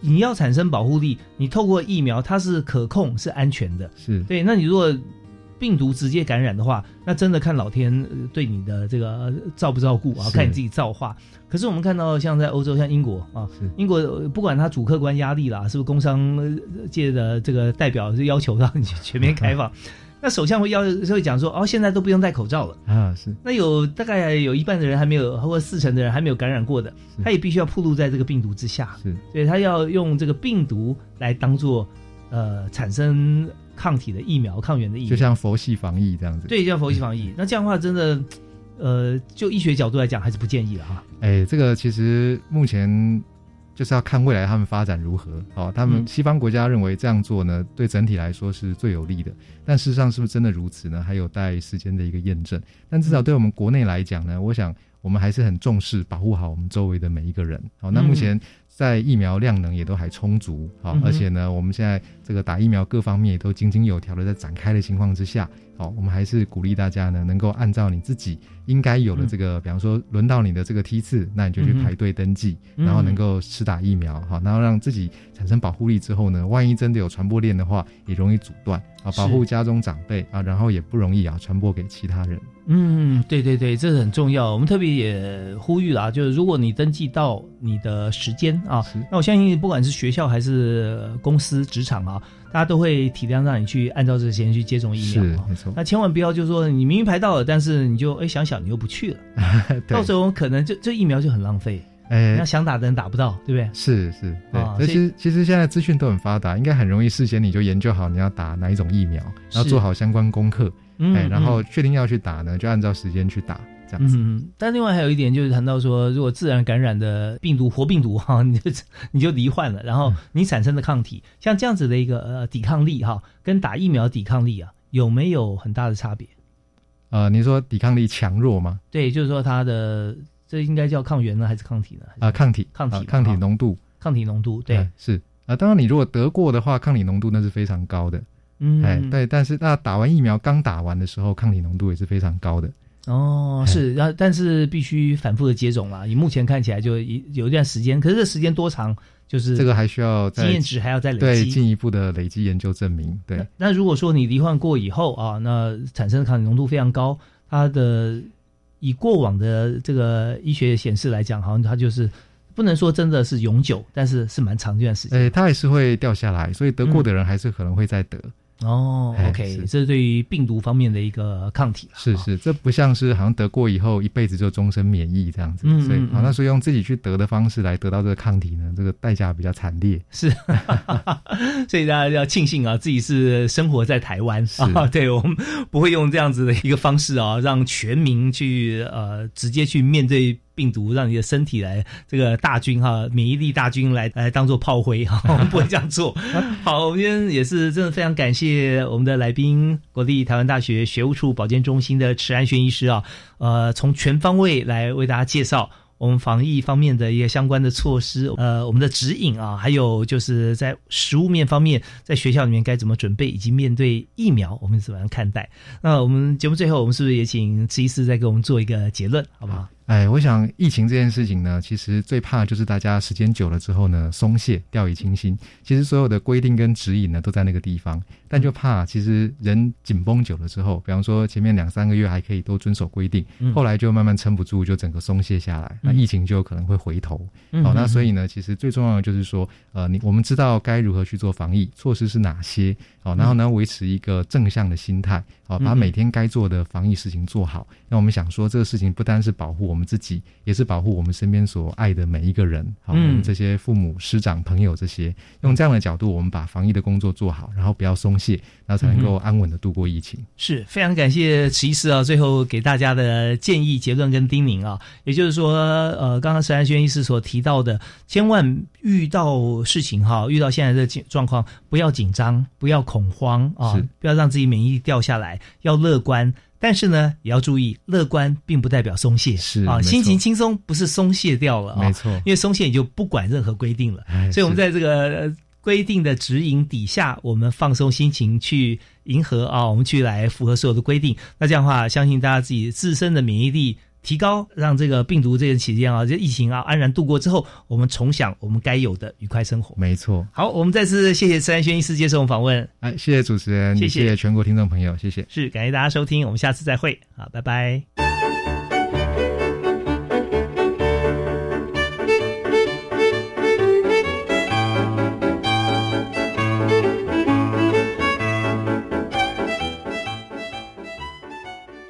你要产生保护力，你透过疫苗，它是可控、是安全的。是对。那你如果病毒直接感染的话，那真的看老天对你的这个照不照顾啊，看你自己造化。可是我们看到，像在欧洲，像英国啊，英国不管它主客观压力啦，是不是工商界的这个代表是要求让你全面开放？那首相会要会讲说，哦，现在都不用戴口罩了啊，是。那有大概有一半的人还没有，或者四成的人还没有感染过的，他也必须要暴露在这个病毒之下，是。所以他要用这个病毒来当做呃产生抗体的疫苗、抗原的疫苗，就像佛系防疫这样子。对，像佛系防疫。那这样的话，真的，呃，就医学角度来讲，还是不建议了哈。哎，这个其实目前。就是要看未来他们发展如何，好，他们西方国家认为这样做呢，对整体来说是最有利的。但事实上是不是真的如此呢？还有待时间的一个验证。但至少对我们国内来讲呢，我想我们还是很重视保护好我们周围的每一个人。好，那目前在疫苗量能也都还充足，好，而且呢，我们现在这个打疫苗各方面也都井井有条的在展开的情况之下。好，我们还是鼓励大家呢，能够按照你自己应该有的这个，比方说轮到你的这个梯次，那你就去排队登记，然后能够施打疫苗，好，然后让自己产生保护力之后呢，万一真的有传播链的话，也容易阻断啊，保护家中长辈啊，然后也不容易啊传播给其他人。嗯，对对对，这是很重要。我们特别也呼吁啊，就是如果你登记到你的时间啊，那我相信不管是学校还是公司、职场啊。大家都会体谅，让你去按照这个时间去接种疫苗，是没错。那千万不要就是说你明明排到了，但是你就哎想想你又不去了，到时候可能就这疫苗就很浪费。哎，那想打的人打不到，对不对？是是，对。其实其实现在资讯都很发达，应该很容易事先你就研究好你要打哪一种疫苗，然后做好相关功课，哎，然后确定要去打呢，就按照时间去打。这样子，但另外还有一点就是谈到说，如果自然感染的病毒活病毒哈，你就你就罹患了，然后你产生的抗体，像这样子的一个呃抵抗力哈，跟打疫苗抵抗力啊，有没有很大的差别？呃，你说抵抗力强弱吗？对，就是说它的这应该叫抗原呢，还是抗体呢？啊，抗体，抗体，抗体浓度，抗体浓度，对，是啊。当然，你如果得过的话，抗体浓度那是非常高的，嗯，哎，对。但是那打完疫苗刚打完的时候，抗体浓度也是非常高的。哦，是，然后但是必须反复的接种啦。以目前看起来，就一有一段时间，可是这时间多长？就是这个还需要经验值还要再累积，对进一步的累积研究证明。对，那如果说你罹患过以后啊，那产生的抗体浓度非常高，它的以过往的这个医学显示来讲，好像它就是不能说真的是永久，但是是蛮长一段时间。哎，它还是会掉下来，所以得过的人还是可能会再得。哦，OK，这是对于病毒方面的一个抗体了。是是，这不像是好像得过以后一辈子就终身免疫这样子。所以，好，那所以用自己去得的方式来得到这个抗体呢，这个代价比较惨烈。是，所以大家要庆幸啊，自己是生活在台湾啊。对我们不会用这样子的一个方式啊，让全民去呃直接去面对。病毒让你的身体来这个大军哈，免疫力大军来来当做炮灰哈，我们不会这样做。好，我们今天也是真的非常感谢我们的来宾，国立台湾大学学务处保健中心的池安轩医师啊，呃，从全方位来为大家介绍我们防疫方面的一些相关的措施，呃，我们的指引啊，还有就是在食物面方面，在学校里面该怎么准备，以及面对疫苗我们怎么样看待。那我们节目最后，我们是不是也请池医师再给我们做一个结论，好不好？哎，我想疫情这件事情呢，其实最怕就是大家时间久了之后呢，松懈、掉以轻心。其实所有的规定跟指引呢，都在那个地方，但就怕其实人紧绷久了之后，比方说前面两三个月还可以都遵守规定，后来就慢慢撑不住，就整个松懈下来，那疫情就有可能会回头。好，那所以呢，其实最重要的就是说，呃，你我们知道该如何去做防疫措施是哪些，好，然后呢，维持一个正向的心态，好，把每天该做的防疫事情做好。那我们想说，这个事情不单是保护们自己也是保护我们身边所爱的每一个人，好，我们这些父母师长朋友这些，用这样的角度，我们把防疫的工作做好，然后不要松懈，然后才能够安稳的度过疫情。是非常感谢池医师啊，最后给大家的建议、结论跟叮咛啊，也就是说，呃，刚刚石安轩医师所提到的，千万遇到事情哈，遇到现在的状况，不要紧张，不要恐慌啊，不要让自己免疫力掉下来，要乐观。但是呢，也要注意，乐观并不代表松懈，是啊，心情轻松不是松懈掉了啊，没错，因为松懈你就不管任何规定了，所以我们在这个规定的指引底下，我们放松心情去迎合啊，我们去来符合所有的规定，那这样的话，相信大家自己自身的免疫力。提高，让这个病毒这个期间啊，这疫情啊安然度过之后，我们重享我们该有的愉快生活。没错。好，我们再次谢谢慈安轩医师接受我们访问。哎，谢谢主持人，谢谢全国听众朋友，谢谢。是，感谢大家收听，我们下次再会。好，拜拜。